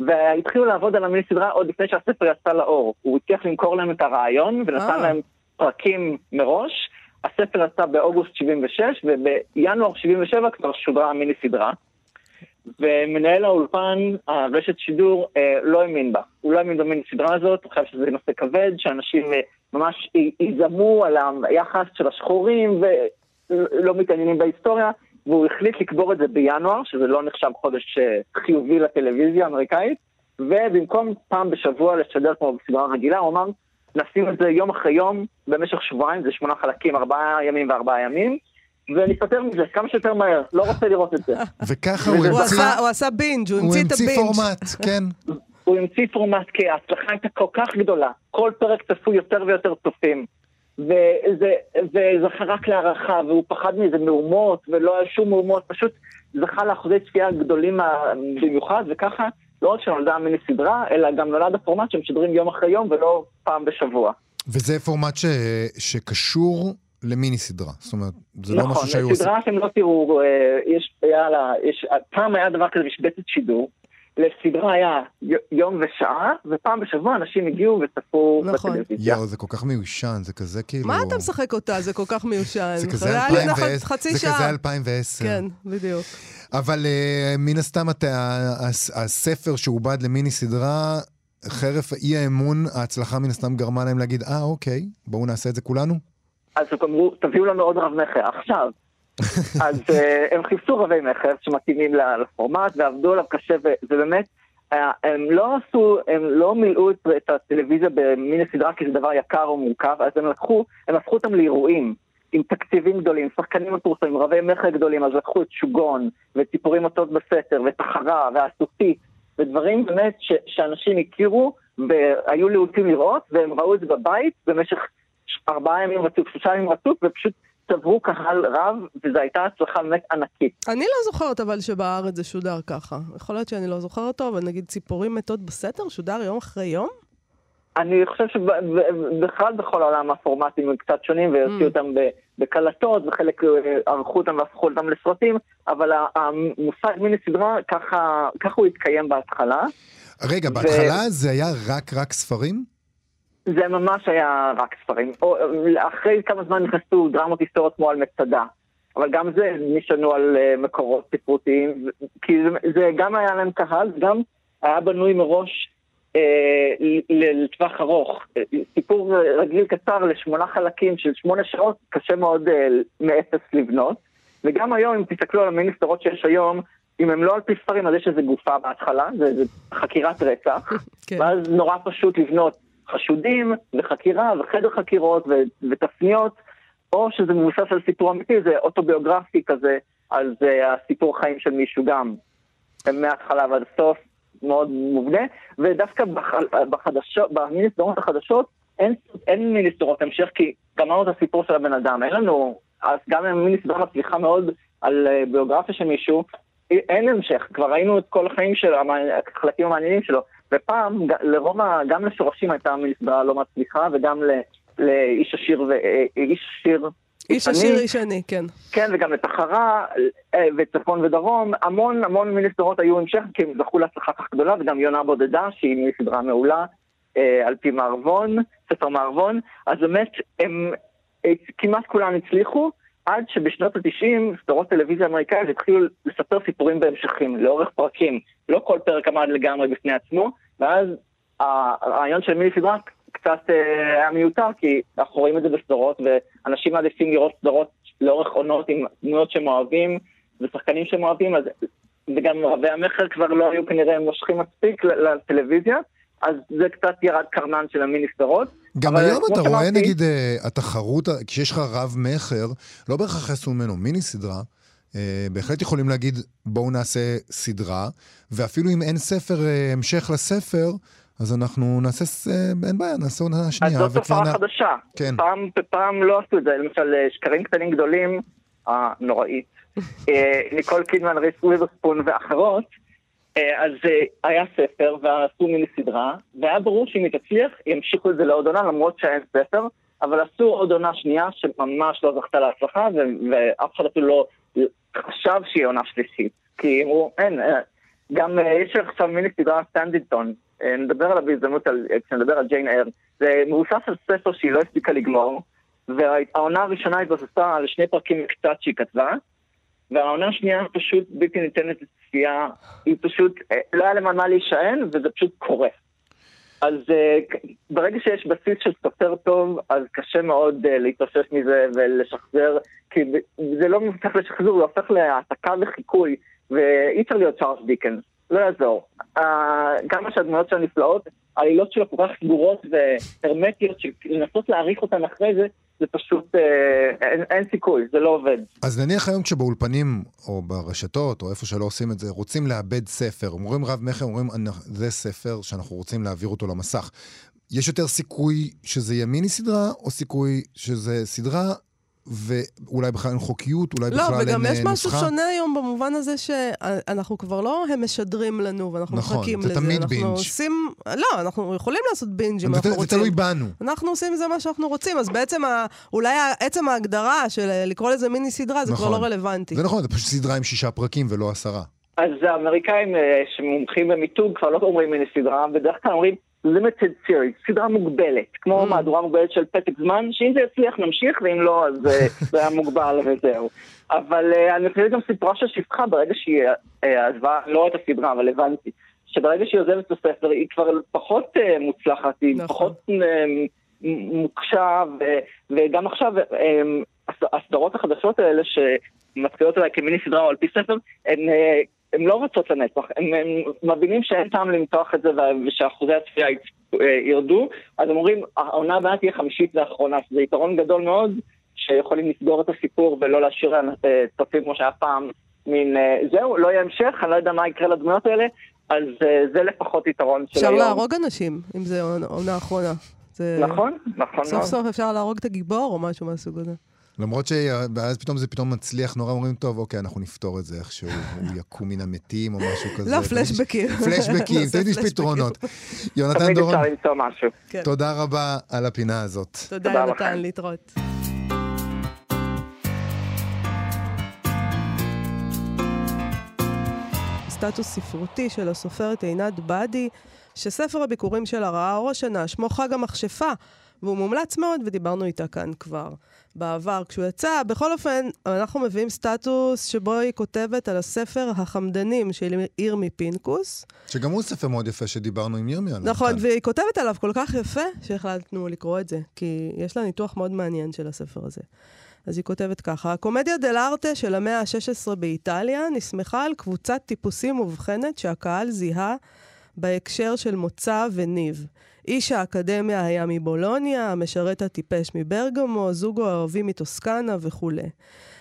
והתחילו לעבוד על המיני סדרה עוד לפני שהספר יצא לאור. הוא הצליח למכור להם את הרעיון ונתן להם פרקים מראש. הספר יצא באוגוסט 76 ובינואר 77 כבר שודרה המיני סדרה. ומנהל האולפן, הרשת שידור, לא האמין בה. הוא לא האמין במיני סדרה הזאת, הוא חושב שזה נושא כבד, שאנשים ממש יזמו על היחס של השחורים ולא מתעניינים בהיסטוריה, והוא החליט לקבור את זה בינואר, שזה לא נחשב חודש חיובי לטלוויזיה האמריקאית, ובמקום פעם בשבוע לשדר כמו בסדרה רגילה, הוא אמר, נשים את זה יום אחרי יום במשך שבועיים, זה שמונה חלקים, ארבעה ימים וארבעה ימים, וניפטר מזה כמה שיותר מהר, לא רוצה לראות את זה. *laughs* וככה הוא המציא... הוא עשה בינג', הוא המציא את הבינג'. הוא המציא פורמט, כן. הוא המציא פורמט, כי ההצלחה הייתה כל כך גדולה. כל פרק צפו יותר ויותר צופים. וזה זכה רק להערכה, והוא פחד מזה מהומות, ולא היה שום מהומות, פשוט זכה לאחוזי צפייה גדולים במיוחד, וככה לא רק שנולדה מיני סדרה, אלא גם נולד הפורמט שמשדרים יום אחרי יום ולא פעם בשבוע. וזה פורמט ש... שקשור למיני סדרה, זאת אומרת, זה נכון, לא משהו שהיו עושים. נכון, סדרה אתם לא תראו, יש, יאללה, יש, פעם היה דבר כזה משבצת שידור, לסדרה היה יום ושעה, ופעם בשבוע אנשים הגיעו וצפו נכון. בטלוויזיה. יואו, זה כל כך מיושן, זה כזה כאילו... מה אתה משחק אותה? זה כל כך מיושן. זה כזה היה לי 2010. חצי זה. כזה 2010. כן, בדיוק. אבל uh, מן הסתם אתה, הס- הספר שעובד למיני סדרה, חרף אי האמון, ההצלחה מן הסתם גרמה להם להגיד, אה, אוקיי, בואו נעשה את זה כולנו. אז הם אמרו, תביאו לנו עוד רב מכר, עכשיו. *laughs* אז uh, הם חיפשו רבי מכר שמתאימים לפורמט ועבדו עליו קשה, ובאמת, uh, הם לא עשו, הם לא מילאו את, את הטלוויזיה במיני סדרה כי זה דבר יקר או מורכב, אז הם לקחו, הם הפכו אותם לאירועים. עם תקציבים גדולים, שחקנים מפורסמים, רבי מכר גדולים, אז לקחו את שוגון, וציפורים אותות בסתר, ותחרה, והסופית, ודברים באמת ש- שאנשים הכירו, והיו להוטים לראות, והם ראו את זה בבית במשך ארבעה ימים רצוף, שלושה ימים רצוף, ופשוט צברו קהל רב, וזו הייתה הצלחה באמת ענקית. אני לא זוכרת אבל שבארץ זה שודר ככה. יכול להיות שאני לא זוכרת אותו, אבל נגיד ציפורים מתות בסתר, שודר יום אחרי יום? אני חושב שבכלל בכל העולם הפורמטים הם קצת שונים, והוציאו אותם ב- בקלטות, וחלק אה, ערכו אותם והפכו אותם לסרטים, אבל המושג מיני סדרה, ככה ככה הוא התקיים בהתחלה. רגע, ו- בהתחלה זה היה רק רק ספרים? זה ממש היה רק ספרים. או, אחרי כמה זמן נכנסו דרמות היסטוריות כמו על מצדה. אבל גם זה נשענו על uh, מקורות ספרותיים, כי זה, זה גם היה להם קהל, גם היה בנוי מראש uh, לטווח ארוך. סיפור רגיל קצר לשמונה חלקים של שמונה שעות, קשה מאוד uh, מאפס לבנות. וגם היום, אם תסתכלו על המיני סדרות שיש היום, אם הם לא על פי ספרים, אז יש איזה גופה בהתחלה, זה, זה חקירת רצח, *laughs* כן. ואז נורא פשוט לבנות חשודים וחקירה וחדר חקירות ו- ותפניות, או שזה מבוסס על סיפור אמיתי, זה אוטוביוגרפי כזה, על זה הסיפור חיים של מישהו גם. מההתחלה ועד הסוף, מאוד מובנה, ודווקא בחדשות, במיני סדרות החדשות, אין, אין מיני סדרות המשך, כי גמרנו את הסיפור של הבן אדם. אין לנו, אז גם אם מיני סדרה מצליחה מאוד על אה, ביוגרפיה של מישהו, אין המשך. כבר ראינו את כל החיים שלו, החלקים המעניינים שלו. ופעם, לרוב, גם לשורשים הייתה סדרה לא מצליחה, וגם לאיש עשיר ואיש אה, עשיר איש עשיר, איש עני, כן. כן, וגם לתחרה, אה, וצפון ודרום, המון המון מיני סדרות היו המשך, כי הם זכו להצלחה כך גדולה, וגם יונה בודדה, שהיא סדרה מעולה, אה, על פי מערבון, ספר מערבון, אז באמת, הם כמעט כולם הצליחו, עד שבשנות ה-90 סדרות טלוויזיה אמריקאיות התחילו לספר סיפורים בהמשכים, לאורך פרקים. לא כל פרק עמד לגמרי בפני עצמו, ואז הרעיון של מיני סדרה קצת אה, היה מיותר, כי אנחנו רואים את זה בסדרות, ואנשים מעדיפים לראות סדרות לאורך עונות עם דמויות שהם אוהבים, ושחקנים שהם אוהבים, אז, וגם רבי המכר כבר לא היו כנראה מושכים מספיק לטלוויזיה. אז זה קצת ירד קרנן של המיני סדרות. גם היום אתה רואה, שמעתי... נגיד, uh, התחרות, כשיש לך רב מכר, לא בהכרח יעשו ממנו מיני סדרה. Uh, בהחלט יכולים להגיד, בואו נעשה סדרה, ואפילו אם אין ספר uh, המשך לספר, אז אנחנו נעשה, אין בעיה, נעשה עונה שנייה. אז זאת תופעה חדשה. כן. פעם, פעם לא עשו את זה, למשל שקרים קטנים גדולים, הנוראית, ניקול קידמן, ריס וויברספון ואחרות, אז היה ספר ועשו מיני סדרה, והיה ברור שאם היא תצליח, ימשיכו את זה לעוד עונה, למרות שאין ספר, אבל עשו עוד עונה שנייה שממש לא זכתה להצלחה, ואף אחד אפילו לא חשב שהיא עונה שלישית. כי אמרו, אין, גם יש עכשיו מיני סדרה סנדיטון, אה, נדבר עליו בהזדמנות אה, כשנדבר על ג'יין אייר. זה מבוסס על ספר שהיא לא הספיקה לגמור, והעונה הראשונה התבססה על שני פרקים קצת שהיא כתבה, והעונה השנייה פשוט בלתי ניתנת לצפייה, היא פשוט, אה, לא היה למה מה להישען, וזה פשוט קורה. אז ברגע שיש בסיס של סופר טוב, אז קשה מאוד להתאושש מזה ולשחזר, כי זה לא מבטח לשחזור, זה הופך להעתקה וחיקוי, ואי אפשר להיות צ'ארלס דיקנס. לא יעזור. כמה שהדמויות שלו נפלאות, העלילות שלו כל כך סגורות והרמטיות, שלנסות להעריך אותן אחרי זה, זה פשוט, אה, אין, אין סיכוי, זה לא עובד. אז נניח היום כשבאולפנים, או ברשתות, או איפה שלא עושים את זה, רוצים לאבד ספר, אומרים רב מכר, אומרים, זה ספר שאנחנו רוצים להעביר אותו למסך. יש יותר סיכוי שזה יהיה מיני סדרה, או סיכוי שזה סדרה ואולי בכלל אין חוקיות, אולי לא, בכלל אין נוסחה. לא, וגם יש אה, משהו שונה היום במובן הזה שאנחנו כבר לא, הם משדרים לנו ואנחנו נכון, מחכים לזה. נכון, זה תמיד אנחנו בינג'. עושים, לא, אנחנו יכולים לעשות בינג' אם אנחנו רוצים. זה תלוי בנו. אנחנו עושים עם זה מה שאנחנו רוצים, אז בעצם ה, אולי עצם ההגדרה של לקרוא לזה מיני סדרה, זה נכון. כבר לא רלוונטי. זה נכון, זה פשוט סדרה עם שישה פרקים ולא עשרה. אז האמריקאים אה, שמומחים במיתוג כבר לא אומרים מיני סדרה, בדרך כלל אומרים limited series, סדרה מוגבלת, כמו mm. מהדורה מוגבלת של פתק זמן, שאם זה יצליח נמשיך, ואם לא, אז אה, *laughs* זה היה מוגבל וזהו. אבל uh, אני חושבת גם סיפורה של שפחה ברגע שהיא uh, עזבה, לא את הסדרה, אבל הבנתי, שברגע שהיא עוזבת את הספר היא כבר פחות uh, מוצלחת, היא נכון. פחות uh, מוקשה, ו- וגם עכשיו um, הסדרות החדשות האלה שמתחילות אולי כמיני סדרה או על פי ספר, הן uh, הן לא רצות לנצח, הם, הם מבינים שאין טעם למתוח את זה ושאחוזי הצפייה ירדו, אז הם אומרים, העונה הבאה תהיה חמישית ואחרונה, שזה יתרון גדול מאוד, שיכולים לסגור את הסיפור ולא להשאיר אה, צופים כמו שהיה פעם, מין אה, זהו, לא יהיה המשך, אני לא יודע מה יקרה לדמויות האלה, אז אה, זה לפחות יתרון של היום. אפשר להרוג אנשים, אם זה עונה אחרונה. זה... נכון, נכון. סוף סוף אפשר להרוג את הגיבור או משהו מהסוג הזה. למרות שאז פתאום זה פתאום מצליח נורא, אומרים, טוב, אוקיי, אנחנו נפתור את זה איכשהו, הוא יקום מן המתים או משהו כזה. לא, פלשבקים. *laughs* פלשבקים, תמיד יש פתרונות. יונתן דורון, תמיד אפשר למצוא משהו. כן. תודה רבה על הפינה הזאת. תודה, יונתן, להתראות. סטטוס ספרותי של הסופרת עינת באדי, שספר הביקורים שלה ראה אור השנה, שמו חג המכשפה. והוא מומלץ מאוד, ודיברנו איתה כאן כבר בעבר כשהוא יצא. בכל אופן, אנחנו מביאים סטטוס שבו היא כותבת על הספר החמדנים של ירמי פינקוס. שגם הוא ספר מאוד יפה שדיברנו עם ירמי עליו. נכון, כאן. והיא כותבת עליו כל כך יפה שהחלטנו לקרוא את זה, כי יש לה ניתוח מאוד מעניין של הספר הזה. אז היא כותבת ככה, הקומדיה דל ארטה של המאה ה-16 באיטליה נסמכה על קבוצת טיפוסים מובחנת שהקהל זיהה בהקשר של מוצא וניב. איש האקדמיה היה מבולוניה, המשרת הטיפש מברגמו, זוג ערבי מטוסקנה וכולי.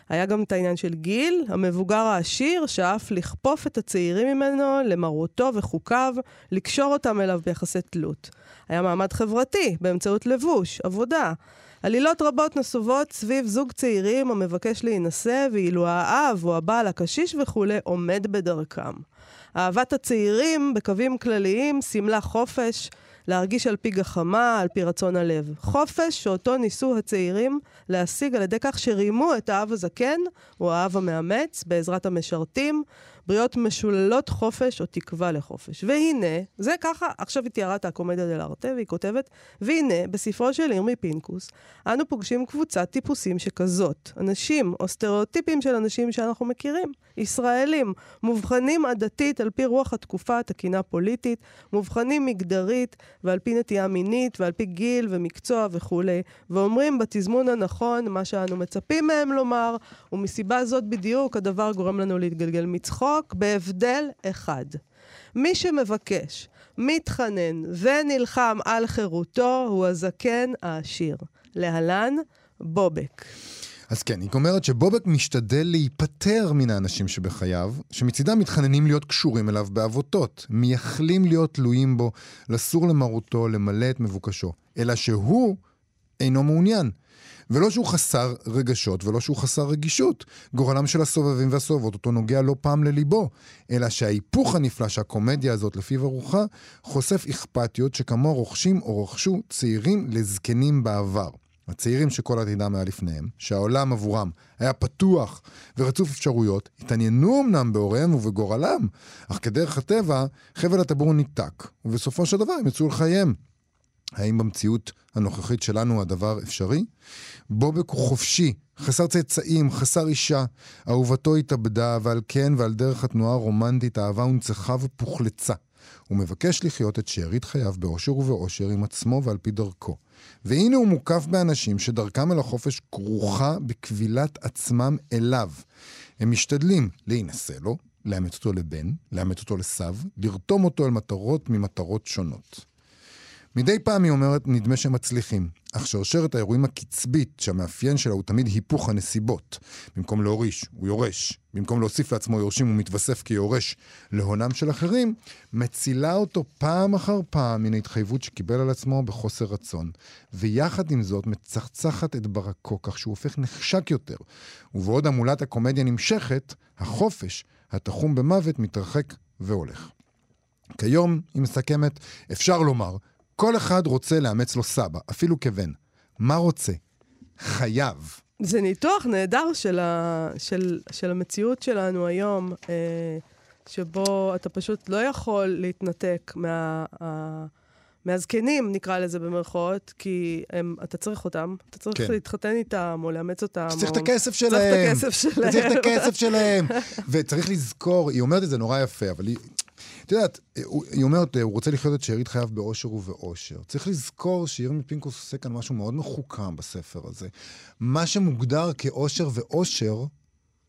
היה גם את העניין של גיל, המבוגר העשיר שאף לכפוף את הצעירים ממנו למרותו וחוקיו, לקשור אותם אליו ביחסי תלות. היה מעמד חברתי, באמצעות לבוש, עבודה. עלילות רבות נסובות סביב זוג צעירים המבקש להינשא, ואילו האב או הבעל הקשיש וכולי עומד בדרכם. אהבת הצעירים, בקווים כלליים, סימלה חופש, להרגיש על פי גחמה, על פי רצון הלב. חופש שאותו ניסו הצעירים להשיג על ידי כך שרימו את האב הזקן, או האב המאמץ, בעזרת המשרתים, בריות משוללות חופש או תקווה לחופש. והנה, זה ככה, עכשיו היא תיארה את הקומדיה דל ארטה, והיא כותבת, והנה, בספרו של ירמי פינקוס, אנו פוגשים קבוצת טיפוסים שכזאת. אנשים, או סטריאוטיפים של אנשים שאנחנו מכירים. ישראלים, מובחנים עדתית על פי רוח התקופה התקינה פוליטית, מובחנים מגדרית ועל פי נטייה מינית ועל פי גיל ומקצוע וכולי, ואומרים בתזמון הנכון מה שאנו מצפים מהם לומר, ומסיבה זאת בדיוק הדבר גורם לנו להתגלגל מצחוק, בהבדל אחד. מי שמבקש, מתחנן ונלחם על חירותו הוא הזקן העשיר. להלן, בובק. אז כן, היא אומרת שבובק משתדל להיפטר מן האנשים שבחייו, שמצידם מתחננים להיות קשורים אליו בעבותות, מייחלים להיות תלויים בו, לסור למרותו, למלא את מבוקשו, אלא שהוא אינו מעוניין. ולא שהוא חסר רגשות ולא שהוא חסר רגישות. גורלם של הסובבים והסובבות אותו נוגע לא פעם לליבו, אלא שההיפוך הנפלא שהקומדיה הזאת לפיו ארוחה, חושף אכפתיות שכמו רוכשים או רכשו צעירים לזקנים בעבר. הצעירים שכל עתידם היה לפניהם, שהעולם עבורם היה פתוח ורצוף אפשרויות, התעניינו אמנם בהוריהם ובגורלם, אך כדרך הטבע, חבל הטבור ניתק, ובסופו של דבר הם יצאו לחייהם. האם במציאות הנוכחית שלנו הדבר אפשרי? בובק הוא חופשי, חסר צאצאים, חסר אישה. אהובתו התאבדה, ועל כן ועל דרך התנועה הרומנטית האהבה הונצחה ופוחלצה. הוא מבקש לחיות את שארית חייו באושר ובאושר עם עצמו ועל פי דרכו. והנה הוא מוקף באנשים שדרכם אל החופש כרוכה בכבילת עצמם אליו. הם משתדלים להינשא לו, לאמץ אותו לבן, לאמץ אותו לסב, לרתום אותו אל מטרות ממטרות שונות. מדי פעם היא אומרת, נדמה שהם מצליחים, אך שרשרת האירועים הקצבית, שהמאפיין שלה הוא תמיד היפוך הנסיבות. במקום להוריש, הוא יורש. במקום להוסיף לעצמו יורשים, הוא מתווסף כיורש להונם של אחרים, מצילה אותו פעם אחר פעם מן ההתחייבות שקיבל על עצמו בחוסר רצון. ויחד עם זאת, מצחצחת את ברקו, כך שהוא הופך נחשק יותר. ובעוד המולת הקומדיה נמשכת, החופש, התחום במוות, מתרחק והולך. כיום, היא מסכמת, אפשר לומר כל אחד רוצה לאמץ לו סבא, אפילו כבן. מה רוצה? חייב. זה ניתוח נהדר של, ה, של, של המציאות שלנו היום, אה, שבו אתה פשוט לא יכול להתנתק מה... ה, מהזקנים, נקרא לזה במרכאות, כי הם, אתה צריך אותם, אתה צריך כן. להתחתן איתם או לאמץ אותם. צריך או... את הכסף שלהם. צריך את הכסף שלהם. צריך את הכסף שלהם. וצריך לזכור, היא אומרת את זה נורא יפה, אבל היא, את יודעת, היא אומרת, הוא רוצה לחיות את שארית חייו באושר ובאושר. צריך לזכור שירמי פינקוס עושה כאן משהו מאוד מחוכם בספר הזה. מה שמוגדר כאושר ואושר,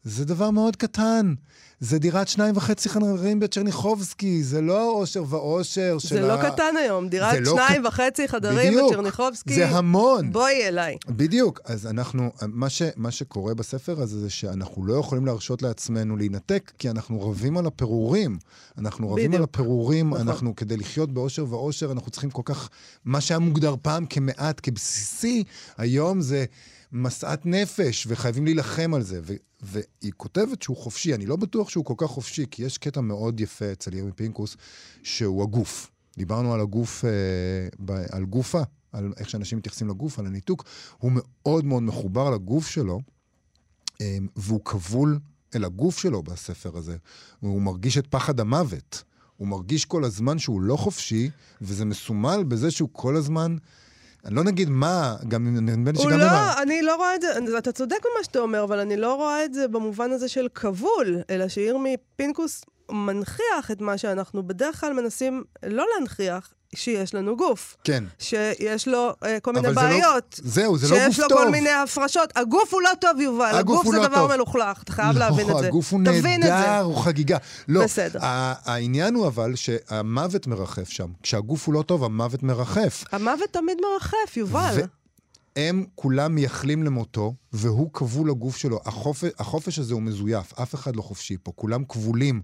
זה דבר מאוד קטן. זה דירת שניים וחצי חדרים בצ'רניחובסקי, זה לא אושר ואושר של ה... זה לא קטן היום, דירת לא שניים ק... וחצי חדרים בדיוק, בצ'רניחובסקי. זה המון. בואי אליי. בדיוק. אז אנחנו, מה, ש, מה שקורה בספר הזה זה שאנחנו לא יכולים להרשות לעצמנו להינתק, כי אנחנו רבים על הפירורים. אנחנו רבים בדיוק. על הפירורים, נכון. אנחנו, כדי לחיות באושר ואושר, אנחנו צריכים כל כך... מה שהיה מוגדר פעם כמעט, כבסיסי, היום זה... משאת נפש, וחייבים להילחם על זה. ו- והיא כותבת שהוא חופשי, אני לא בטוח שהוא כל כך חופשי, כי יש קטע מאוד יפה אצל ירמי פינקוס, שהוא הגוף. דיברנו על הגוף, אה, ב- על גופה, על איך שאנשים מתייחסים לגוף, על הניתוק. הוא מאוד מאוד מחובר לגוף שלו, אה, והוא כבול אל הגוף שלו בספר הזה. הוא מרגיש את פחד המוות. הוא מרגיש כל הזמן שהוא לא חופשי, וזה מסומל בזה שהוא כל הזמן... אני לא נגיד מה, גם נדמה לי שגם... הוא לא, אני לא רואה את זה, אתה צודק במה שאתה אומר, אבל אני לא רואה את זה במובן הזה של כבול, אלא שירמי פינקוס מנכיח את מה שאנחנו בדרך כלל מנסים לא להנכיח, שיש לנו גוף. כן. שיש לו אה, כל מיני בעיות. לא, זהו, זה לא גוף טוב. שיש לו כל מיני הפרשות. הגוף הוא לא טוב, יובל. הגוף, הגוף זה לא דבר טוב. מלוכלך, אתה חייב לא, להבין את זה. הגוף הוא נהדר, הוא חגיגה. לא, בסדר. העניין הוא אבל שהמוות מרחף שם. כשהגוף הוא לא טוב, המוות מרחף. המוות תמיד מרחף, יובל. הם כולם מייחלים למותו, והוא כבול לגוף שלו. החופש, החופש הזה הוא מזויף, אף אחד לא חופשי פה. כולם כבולים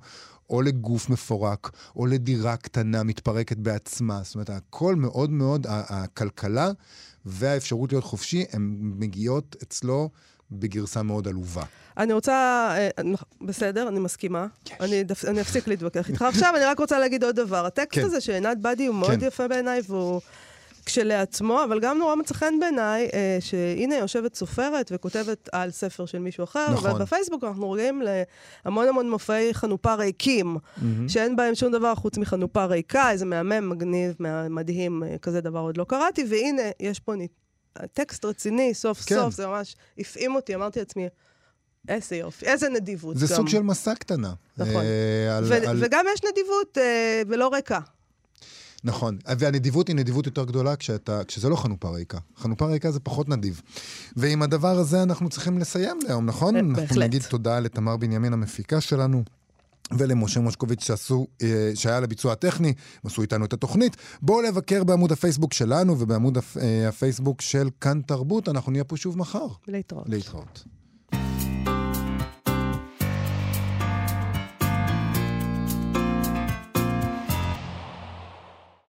או לגוף מפורק, או לדירה קטנה מתפרקת בעצמה. זאת אומרת, הכל מאוד מאוד, הכלכלה והאפשרות להיות חופשי, הן מגיעות אצלו בגרסה מאוד עלובה. אני רוצה, אה, בסדר, אני מסכימה. Yes. אני, אני אפסיק להתווכח איתך עכשיו, אני רק רוצה להגיד עוד דבר. הטקסט כן. הזה של עינת בדי הוא מאוד כן. יפה בעיניי, והוא... כשלעצמו, אבל גם נורא מצא חן בעיניי, אה, שהנה יושבת סופרת וכותבת על ספר של מישהו אחר, נכון. ובפייסבוק אנחנו רואים להמון המון מופעי חנופה ריקים, mm-hmm. שאין בהם שום דבר חוץ מחנופה ריקה, איזה מהמם, מגניב, מדהים, אה, כזה דבר עוד לא קראתי, והנה, יש פה נת... טקסט רציני, סוף כן. סוף, זה ממש הפעים אותי, אמרתי לעצמי, איזה יופי, איזה נדיבות. זה גם. סוג של מסע קטנה. נכון. אה, על, ו- על... וגם יש נדיבות אה, ולא ריקה. נכון, והנדיבות היא נדיבות יותר גדולה כשאתה, כשזה לא חנופה ריקה. חנופה ריקה זה פחות נדיב. ועם הדבר הזה אנחנו צריכים לסיים להיום, נכון? בהחלט. אנחנו נגיד תודה לתמר בנימין המפיקה שלנו. ולמשה מושקוביץ' שעשו, אה, שהיה לביצוע הטכני, הם עשו איתנו את התוכנית. בואו לבקר בעמוד הפייסבוק שלנו ובעמוד אה, הפייסבוק של כאן תרבות, אנחנו נהיה פה שוב מחר. להתראות. להתראות.